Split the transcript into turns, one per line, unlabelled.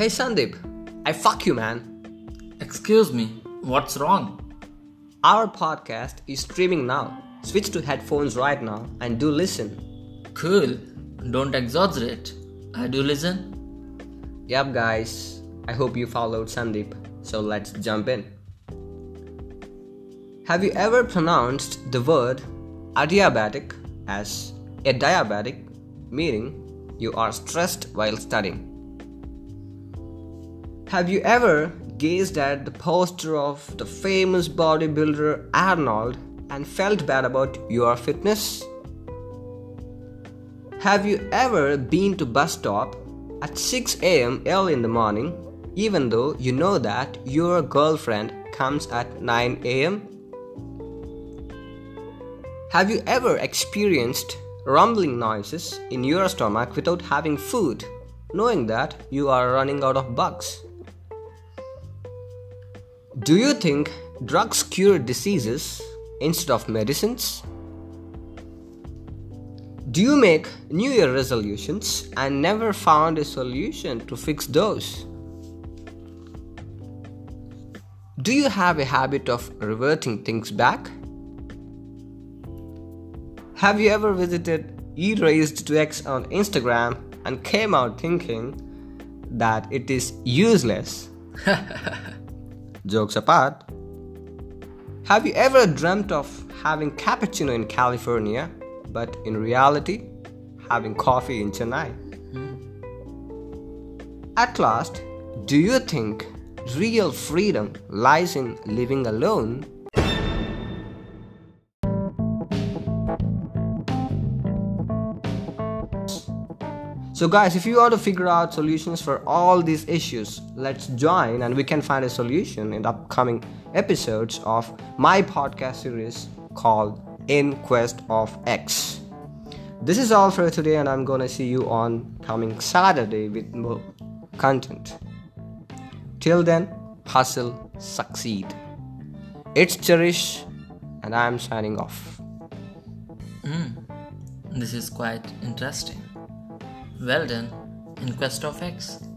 Hey Sandeep, I fuck you, man.
Excuse me, what's wrong?
Our podcast is streaming now. Switch to headphones right now and do listen.
Cool, don't exaggerate. I do listen.
Yep, guys, I hope you followed Sandeep. So let's jump in. Have you ever pronounced the word adiabatic as a diabetic, meaning you are stressed while studying? Have you ever gazed at the poster of the famous bodybuilder Arnold and felt bad about your fitness? Have you ever been to bus stop at 6 a.m. early in the morning even though you know that your girlfriend comes at 9 a.m.? Have you ever experienced rumbling noises in your stomach without having food, knowing that you are running out of bugs? Do you think drugs cure diseases instead of medicines? Do you make New Year resolutions and never found a solution to fix those? Do you have a habit of reverting things back? Have you ever visited e raised to x on Instagram and came out thinking that it is useless? Jokes apart, have you ever dreamt of having cappuccino in California, but in reality, having coffee in Chennai? Hmm. At last, do you think real freedom lies in living alone So, guys, if you want to figure out solutions for all these issues, let's join and we can find a solution in the upcoming episodes of my podcast series called In Quest of X. This is all for today, and I'm gonna see you on coming Saturday with more content. Till then, hustle, succeed. It's Cherish, and I'm signing off. Hmm.
This is quite interesting. Well done, in quest of X.